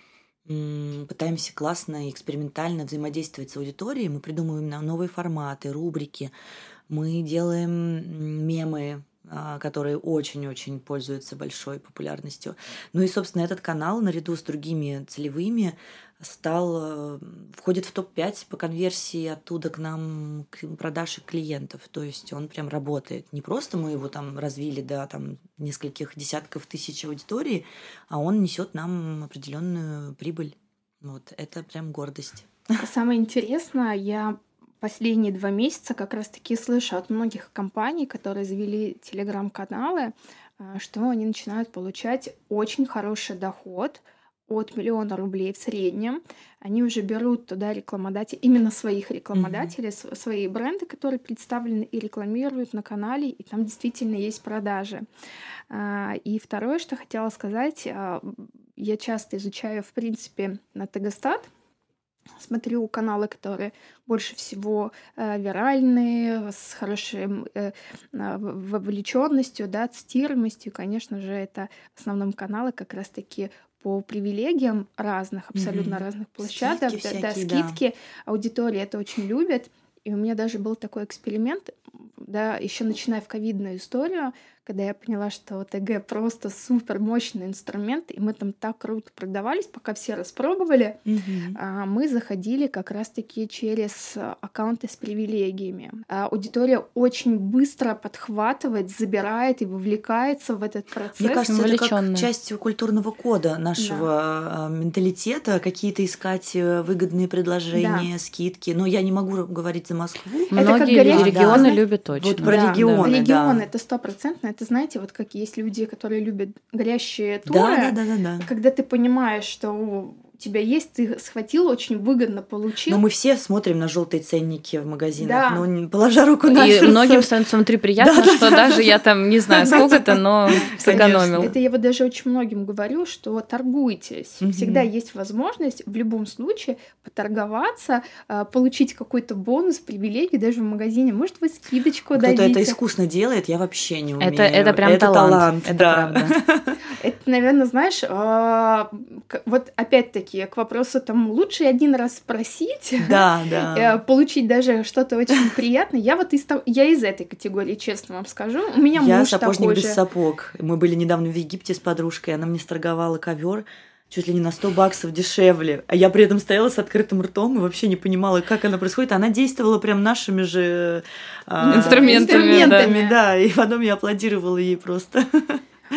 C: пытаемся классно и экспериментально взаимодействовать с аудиторией. Мы придумываем новые форматы, рубрики. Мы делаем мемы, которые очень-очень пользуются большой популярностью. Ну и, собственно, этот канал наряду с другими целевыми стал, э, входит в топ-5 по конверсии оттуда к нам к продаж клиентов. То есть он прям работает. Не просто мы его там развили до там, нескольких десятков тысяч аудитории, а он несет нам определенную прибыль. Вот это прям гордость.
A: Самое интересное, я последние два месяца как раз-таки слышу от многих компаний, которые завели телеграм-каналы, э, что они начинают получать очень хороший доход – от миллиона рублей в среднем. Они уже берут туда рекламодателей, именно своих рекламодателей, mm-hmm. свои бренды, которые представлены и рекламируют на канале, и там действительно есть продажи. А, и второе, что хотела сказать, а, я часто изучаю, в принципе, на Тегостат, смотрю каналы, которые больше всего э, виральные, с хорошей э, вовлеченностью, да, цитируемостью. Конечно же, это в основном каналы как раз-таки по привилегиям разных, абсолютно mm-hmm. разных площадок, скидки да, всякие, да, скидки, да. аудитория это очень любит. И у меня даже был такой эксперимент, да, еще начиная в ковидную историю, когда я поняла, что ОТГ просто супер мощный инструмент, и мы там так круто продавались, пока все распробовали, mm-hmm. а, мы заходили как раз-таки через аккаунты с привилегиями. А, аудитория очень быстро подхватывает, забирает и вовлекается в этот процесс.
C: Мне кажется, это как часть культурного кода нашего да. А, менталитета, какие-то искать э, выгодные предложения, да. скидки. Но я не могу говорить за Москву.
B: Многие это как регионы да. любят точно.
C: Вот про да, регионы, да.
A: Регионы, это стопроцентно это знаете, вот как есть люди, которые любят горящие туры,
C: да, да, да, да, да.
A: когда ты понимаешь, что тебя есть, ты схватил, очень выгодно получил.
C: Но мы все смотрим на желтые ценники в магазинах, да. но положа руку на
B: И сердце. многим становится внутри приятно, да, что да, даже да. я там не знаю сколько-то, но сэкономил.
A: Это я вот даже очень многим говорю, что торгуйтесь. Угу. Всегда есть возможность в любом случае поторговаться, а, получить какой-то бонус, привилегий даже в магазине. Может, вы скидочку Кто-то дадите.
C: это искусно делает, я вообще не умею.
B: Это, это прям
C: это
B: талант.
C: талант
B: это
C: да.
B: правда.
A: Это, наверное, знаешь, а, вот опять-таки к вопросу там лучше один раз спросить,
C: да, да.
A: Э, получить даже что-то очень приятное. Я вот из я из этой категории, честно вам скажу. У меня
C: я
A: муж
C: сапожник
A: такой
C: без
A: же.
C: сапог. Мы были недавно в Египте с подружкой, она мне сторговала ковер чуть ли не на 100 баксов дешевле. А я при этом стояла с открытым ртом и вообще не понимала, как она происходит. Она действовала прям нашими же
B: а, инструментами,
C: инструментами да. да. И потом я аплодировала ей просто.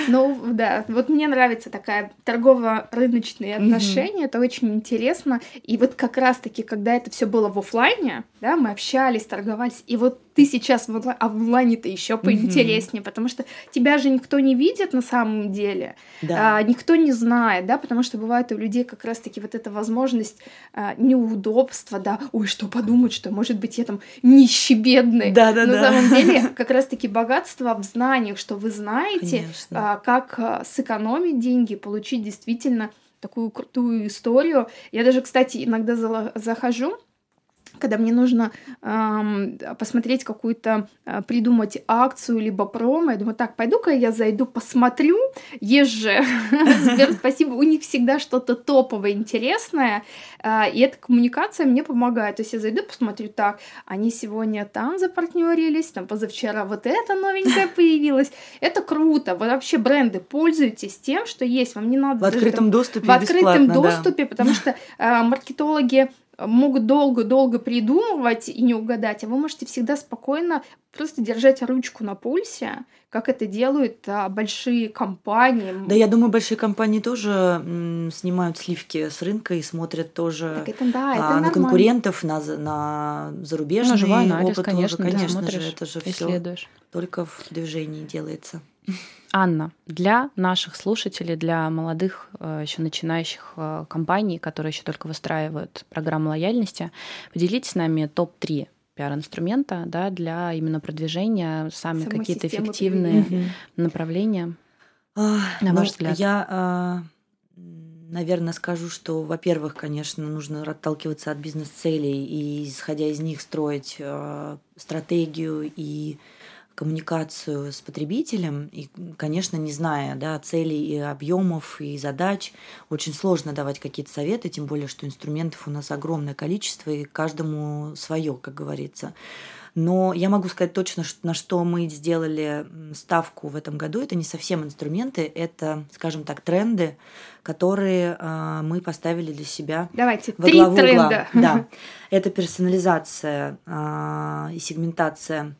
A: Ну, да, вот мне нравится такая торгово-рыночные отношения, mm-hmm. это очень интересно. И вот как раз-таки, когда это все было в офлайне, да, мы общались, торговались, и вот ты сейчас в, онлайн, а в онлайне-то еще поинтереснее, mm-hmm. потому что тебя же никто не видит на самом деле, да. а, никто не знает, да, потому что бывает у людей как раз-таки вот эта возможность а, неудобства, да, ой, что подумать, что, может быть, я там нищий, бедный.
C: Да, да,
A: на
C: да.
A: самом деле как раз-таки богатство в знаниях, что вы знаете,
C: а,
A: как а, сэкономить деньги, получить действительно такую крутую историю. Я даже, кстати, иногда захожу когда мне нужно эм, посмотреть какую-то, э, придумать акцию либо промо, я думаю, так, пойду-ка я зайду, посмотрю, есть же, Сбер, спасибо, у них всегда что-то топовое, интересное, э, и эта коммуникация мне помогает, то есть я зайду, посмотрю, так, они сегодня там запартнерились, там позавчера вот это новенькое появилось, это круто, вы вообще бренды пользуйтесь тем, что есть, вам не надо...
C: В открытом доступе
A: В открытом доступе, потому что э, маркетологи могут долго-долго придумывать и не угадать, а вы можете всегда спокойно просто держать ручку на пульсе, как это делают а, большие компании.
C: Да, я думаю, большие компании тоже м, снимают сливки с рынка и смотрят тоже
A: так это, да, это
C: а, на конкурентов, на, на зарубежный
B: ну, анализ,
C: опыт
B: конечно,
C: тоже, конечно
B: да,
C: же, это же все только в движении делается.
B: Анна, для наших слушателей, для молодых, э, еще начинающих э, компаний, которые еще только выстраивают программу лояльности, поделитесь с нами топ-3 пиар-инструмента да, для именно продвижения, сами какие-то эффективные угу. направления,
C: а, на ваш ну, взгляд? Я, а, наверное, скажу, что, во-первых, конечно, нужно отталкиваться от бизнес-целей и, исходя из них, строить а, стратегию и коммуникацию с потребителем, и, конечно, не зная да, целей и объемов и задач, очень сложно давать какие-то советы, тем более, что инструментов у нас огромное количество, и каждому свое, как говорится. Но я могу сказать точно, на что мы сделали ставку в этом году. Это не совсем инструменты, это, скажем так, тренды, которые э, мы поставили для себя.
A: Давайте,
C: во
A: три
C: главу
A: тренда.
C: Угла. Да. Это персонализация э, и сегментация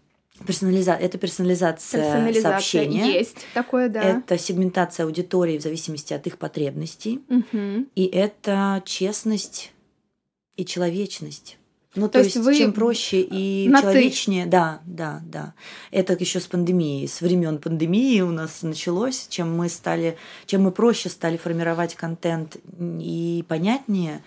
C: Персонализа... Это персонализация, персонализация сообщения.
A: Есть такое, да.
C: Это сегментация аудитории в зависимости от их потребностей.
A: Угу.
C: И это честность и человечность. Ну, то,
A: то есть,
C: есть
A: вы
C: чем проще и
A: на
C: человечнее, ты. да, да, да. Это еще с пандемией, с времен пандемии у нас началось, чем мы стали, чем мы проще стали формировать контент и понятнее,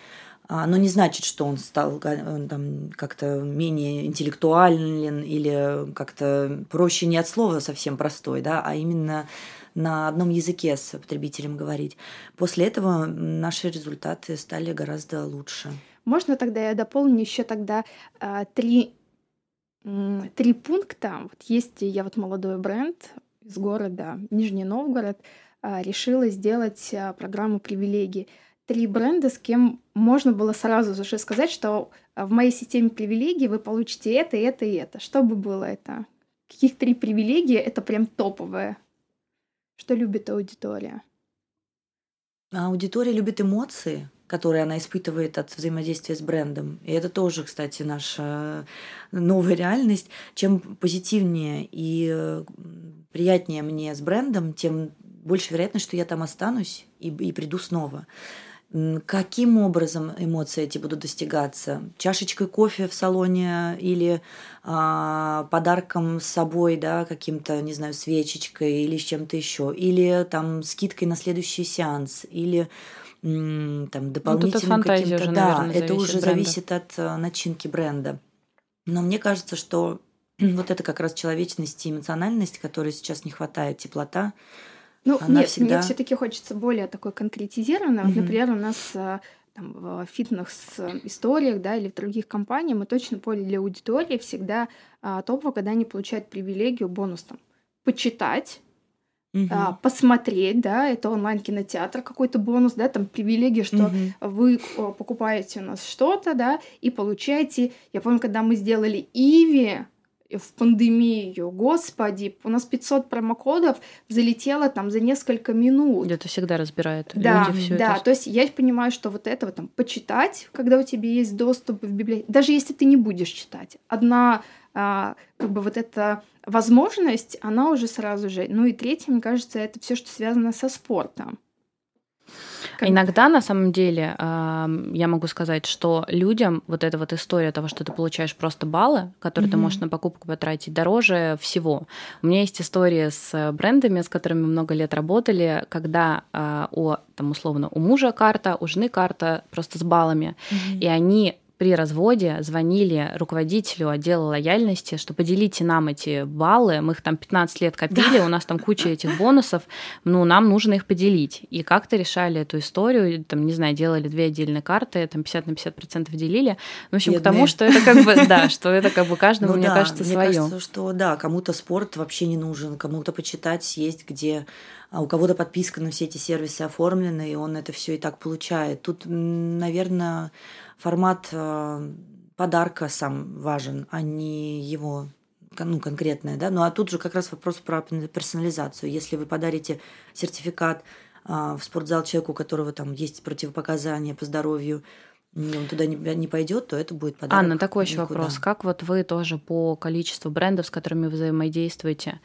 C: но не значит, что он стал э, там, как-то менее интеллектуален или как-то проще не от слова совсем простой, да, а именно на одном языке с потребителем говорить. После этого наши результаты стали гораздо лучше.
A: Можно тогда я дополню еще тогда а, три, три пункта. Вот есть я вот молодой бренд из города Нижний Новгород а, решила сделать а, программу привилегий три бренда, с кем можно было сразу же сказать, что в моей системе привилегий вы получите это, это и это. Что бы было это? Каких три привилегии это прям топовое? Что любит аудитория?
C: А аудитория любит эмоции, которые она испытывает от взаимодействия с брендом. И это тоже, кстати, наша новая реальность. Чем позитивнее и приятнее мне с брендом, тем больше вероятность, что я там останусь и, и приду снова. Каким образом эмоции эти будут достигаться? Чашечкой кофе в салоне или а, подарком с собой, да, каким-то, не знаю, свечечкой или с чем-то еще, или там скидкой на следующий сеанс, или там дополнительным ну, каким-то. Да, это уже бренда. зависит от а, начинки бренда. Но мне кажется, что вот это как раз человечность и эмоциональность, которой сейчас не хватает, теплота,
A: ну, Она нет, всегда... мне все-таки хочется более такой конкретизированно. Mm-hmm. Вот, например, у нас э, там, в фитнес-историях, да, или в других компаниях мы точно поняли для аудитории всегда а, топово, когда они получают привилегию, бонус там, почитать, угу. а, посмотреть, да, это онлайн-кинотеатр, какой-то бонус, да, там привилегия, что угу. вы покупаете у нас что-то, да, и получаете. Я помню, когда мы сделали Иви, в пандемию, господи, у нас 500 промокодов залетело там за несколько минут.
B: Это всегда разбирает
A: да,
B: люди все
A: да,
B: это.
A: то есть я понимаю, что вот этого там почитать, когда у тебя есть доступ в библиотеку, даже если ты не будешь читать, одна а, как бы вот эта возможность, она уже сразу же. Ну и третье, мне кажется, это все, что связано со спортом.
B: Как... Иногда, на самом деле, я могу сказать, что людям вот эта вот история того, что ты получаешь просто баллы, которые mm-hmm. ты можешь на покупку потратить, дороже всего. У меня есть история с брендами, с которыми много лет работали, когда а, у, там, условно, у мужа карта, у жены карта просто с баллами, mm-hmm. и они при разводе звонили руководителю отдела лояльности, что поделите нам эти баллы, мы их там 15 лет копили, у нас там куча этих бонусов, ну, нам нужно их поделить. И как-то решали эту историю, там, не знаю, делали две отдельные карты, там 50 на 50 процентов делили. В общем, Бедные. к тому, что это как бы, да, что это как бы каждому, ну, мне да, кажется, свое. Мне
C: кажется, что да, кому-то спорт вообще не нужен, кому-то почитать есть, где а у кого-то подписка на все эти сервисы оформлена, и он это все и так получает. Тут, наверное, формат э, подарка сам важен, а не его ну, конкретное, да. Ну а тут же как раз вопрос про персонализацию. Если вы подарите сертификат а, в спортзал человеку, у которого там есть противопоказания по здоровью, он туда не, не пойдет, то это будет подарок.
B: Анна, такой еще вопрос. Как вот вы тоже по количеству брендов, с которыми вы взаимодействуете,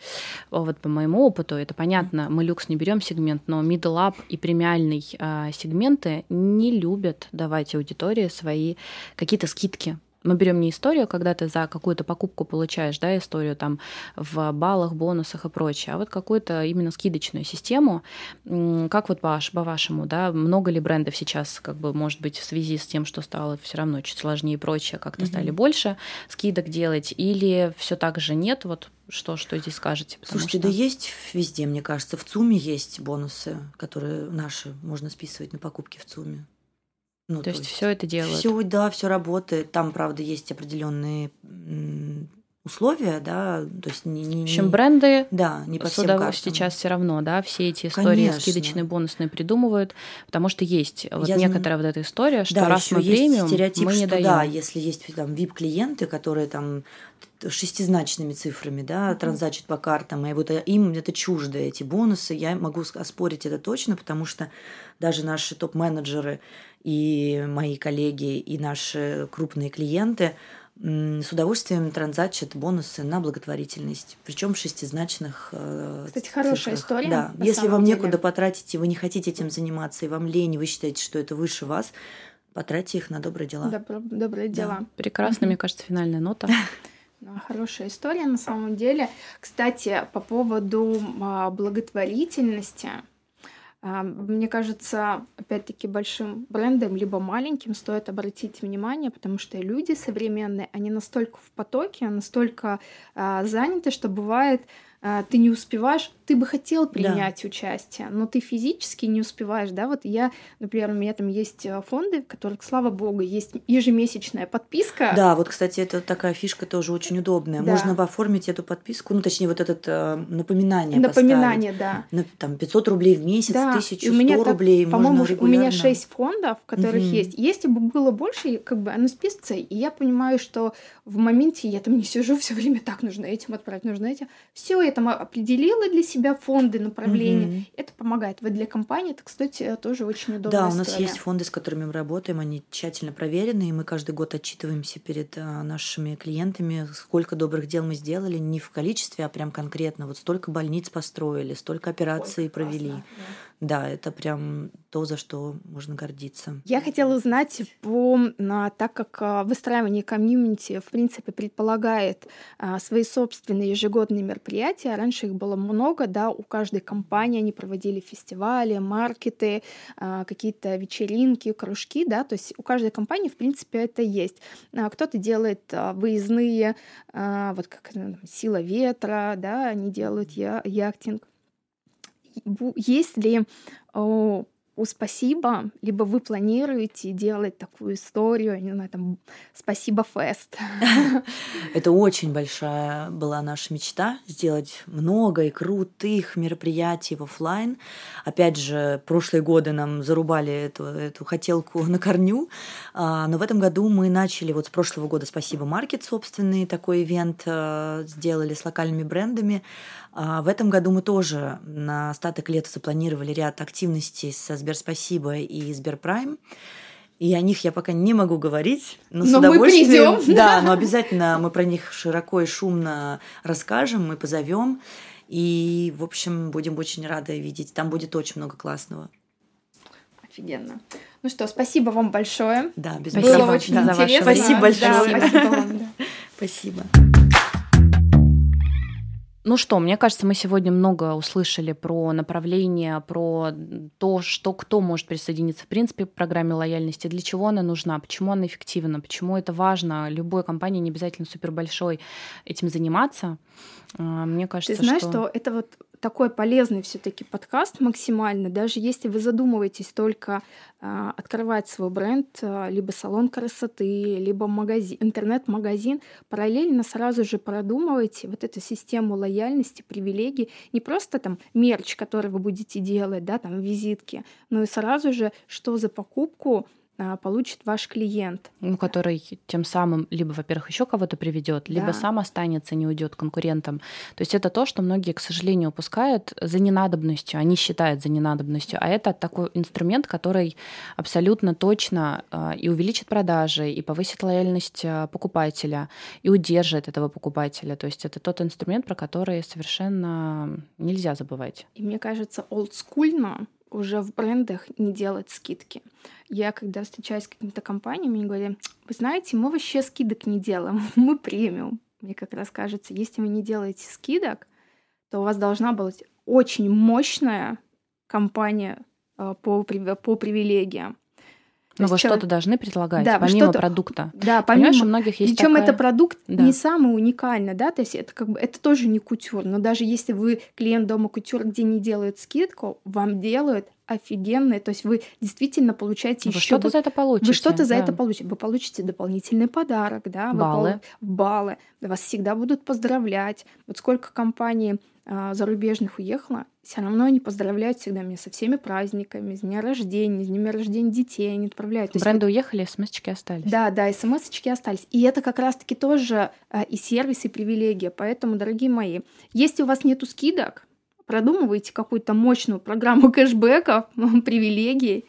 B: вот по моему опыту, это понятно, мы люкс не берем сегмент, но middle up и премиальный а, сегменты не любят давать аудитории свои какие-то скидки мы берем не историю, когда ты за какую-то покупку получаешь, да, историю там в баллах, бонусах и прочее, а вот какую-то именно скидочную систему. Как вот по, по вашему, да, много ли брендов сейчас, как бы, может быть, в связи с тем, что стало все равно чуть сложнее и прочее, как-то mm-hmm. стали больше скидок делать, или все так же нет? Вот что, что здесь скажете?
C: Слушайте, что... да есть везде, мне кажется. В ЦУМе есть бонусы, которые наши можно списывать на покупки в ЦУМе.
B: Ну, то, то есть, есть все это делают.
C: Все, да, все работает. Там, правда, есть определенные условия, да, то есть не, не,
B: в общем бренды,
C: да, не по всем
B: сейчас все равно, да, все эти истории Конечно. скидочные, бонусные придумывают, потому что есть вот Я некоторая знаю... вот эта история, что да, раз мы премиум, стереотип, мы не что, даем.
C: Да, если есть там VIP клиенты, которые там шестизначными цифрами, да, транзачат по картам, и вот им это чуждо, эти бонусы, я могу оспорить это точно, потому что даже наши топ-менеджеры и мои коллеги, и наши крупные клиенты с удовольствием транзачат бонусы на благотворительность, причем в шестизначных
A: э, Кстати, хорошая
C: цифрах.
A: история.
C: Да, если вам деле. некуда потратить, и вы не хотите этим заниматься, и вам лень, и вы считаете, что это выше вас, потратьте их на добрые дела.
A: Добро, добрые дела. Да.
B: Прекрасно, мне кажется, финальная нота.
A: Хорошая история на самом деле. Кстати, по поводу а, благотворительности, а, мне кажется, опять-таки большим брендом, либо маленьким стоит обратить внимание, потому что люди современные, они настолько в потоке, настолько а, заняты, что бывает а, ты не успеваешь, ты бы хотел принять да. участие, но ты физически не успеваешь, да, вот я, например, у меня там есть э, фонды, в которых, слава богу, есть ежемесячная подписка.
C: Да, вот, кстати, это такая фишка тоже очень удобная, да. можно оформить эту подписку, ну, точнее, вот этот э, напоминание
A: Напоминание, да.
C: На, там, 500 рублей в месяц, да. 1100 меня рублей,
A: По-моему,
C: у
A: меня 6 фондов, которых угу. есть, если бы было больше, как бы оно списывается, и я понимаю, что в моменте я там не сижу все время, так, нужно этим отправить, нужно этим, все я там определила для себя фонды, направления. Угу. Это помогает. Вот для компании это, кстати, тоже очень удобно.
C: Да, у нас история. есть фонды, с которыми мы работаем, они тщательно проверены, и мы каждый год отчитываемся перед а, нашими клиентами, сколько добрых дел мы сделали, не в количестве, а прям конкретно. Вот столько больниц построили, столько операций Ой, провели. Классно, да да, это прям то, за что можно гордиться.
A: Я хотела узнать, по, так как а, выстраивание комьюнити, в принципе, предполагает а, свои собственные ежегодные мероприятия. Раньше их было много, да, у каждой компании они проводили фестивали, маркеты, а, какие-то вечеринки, кружки, да, то есть у каждой компании, в принципе, это есть. Кто-то делает выездные, вот как сила ветра, да, они делают я, яхтинг есть ли у «Спасибо», либо вы планируете делать такую историю, не знаю, там «Спасибо фест».
C: Это очень большая была наша мечта сделать много и крутых мероприятий в офлайн. Опять же, прошлые годы нам зарубали эту, эту хотелку на корню, а, но в этом году мы начали, вот с прошлого года «Спасибо Маркет» собственный такой ивент а, сделали с локальными брендами. А, в этом году мы тоже на остаток лета запланировали ряд активностей со Сберспасибо и Сберпрайм. И о них я пока не могу говорить, но, но с удовольствием. Мы придем. Да, но обязательно мы про них широко и шумно расскажем, мы позовем. И, в общем, будем очень рады видеть. Там будет очень много классного.
A: Офигенно. Ну что, спасибо вам большое.
C: Да,
A: без Было очень да, интересно.
C: Спасибо большое. Да,
A: спасибо вам. Да.
C: Спасибо.
B: Ну что, мне кажется, мы сегодня много услышали про направление, про то, что кто может присоединиться в принципе к программе лояльности, для чего она нужна, почему она эффективна, почему это важно. Любой компании не обязательно супер большой этим заниматься. А, мне кажется,
A: Ты знаешь,
B: что...
A: что это вот такой полезный все-таки подкаст максимально, даже если вы задумываетесь только э, открывать свой бренд, э, либо салон красоты, либо магазин, интернет-магазин, параллельно сразу же продумывайте вот эту систему лояльности, привилегий, не просто там мерч, который вы будете делать, да, там визитки, но и сразу же, что за покупку получит ваш клиент.
B: Ну, который тем самым либо, во-первых, еще кого-то приведет, либо да. сам останется, не уйдет конкурентам. То есть это то, что многие, к сожалению, упускают за ненадобностью, они считают за ненадобностью, а это такой инструмент, который абсолютно точно а, и увеличит продажи, и повысит лояльность а, покупателя, и удержит этого покупателя. То есть это тот инструмент, про который совершенно нельзя забывать.
A: И мне кажется, олдскульно уже в брендах не делать скидки. Я, когда встречаюсь с какими-то компаниями, они говорят, вы знаете, мы вообще скидок не делаем, мы премиум. Мне как раз кажется, если вы не делаете скидок, то у вас должна быть очень мощная компания э, по, по привилегиям.
B: Но вы человек... что-то должны предлагать, да, помимо продукта.
A: Да, помимо. Понимаешь, у многих есть Причем такая... это продукт да. не самый уникальный, да, то есть это как бы это тоже не кутюр, но даже если вы клиент дома кутюр, где не делают скидку, вам делают офигенные, то есть вы действительно получаете
B: вы еще что-то за это получите.
A: Вы что-то за да. это получите, вы получите дополнительный подарок, да,
B: баллы,
A: вы, баллы, вас всегда будут поздравлять. Вот сколько компаний зарубежных уехала, все равно они поздравляют всегда меня со всеми праздниками, с дня рождения, с днями рождения детей, они отправляют.
B: Бренды вот... уехали, смс-очки остались.
A: Да, да, смс-очки остались. И это как раз-таки тоже а, и сервис, и привилегия. Поэтому, дорогие мои, если у вас нету скидок, продумывайте какую-то мощную программу кэшбэков, привилегий,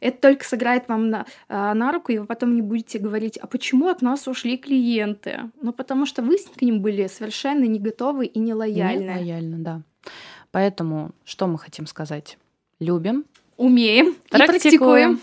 A: это только сыграет вам на, а, на руку, и вы потом не будете говорить, а почему от нас ушли клиенты? Ну, потому что вы к ним были совершенно не готовы и не лояльны. Не
B: лояльны, да. Поэтому что мы хотим сказать? Любим,
A: умеем
B: практикуем. и практикуем.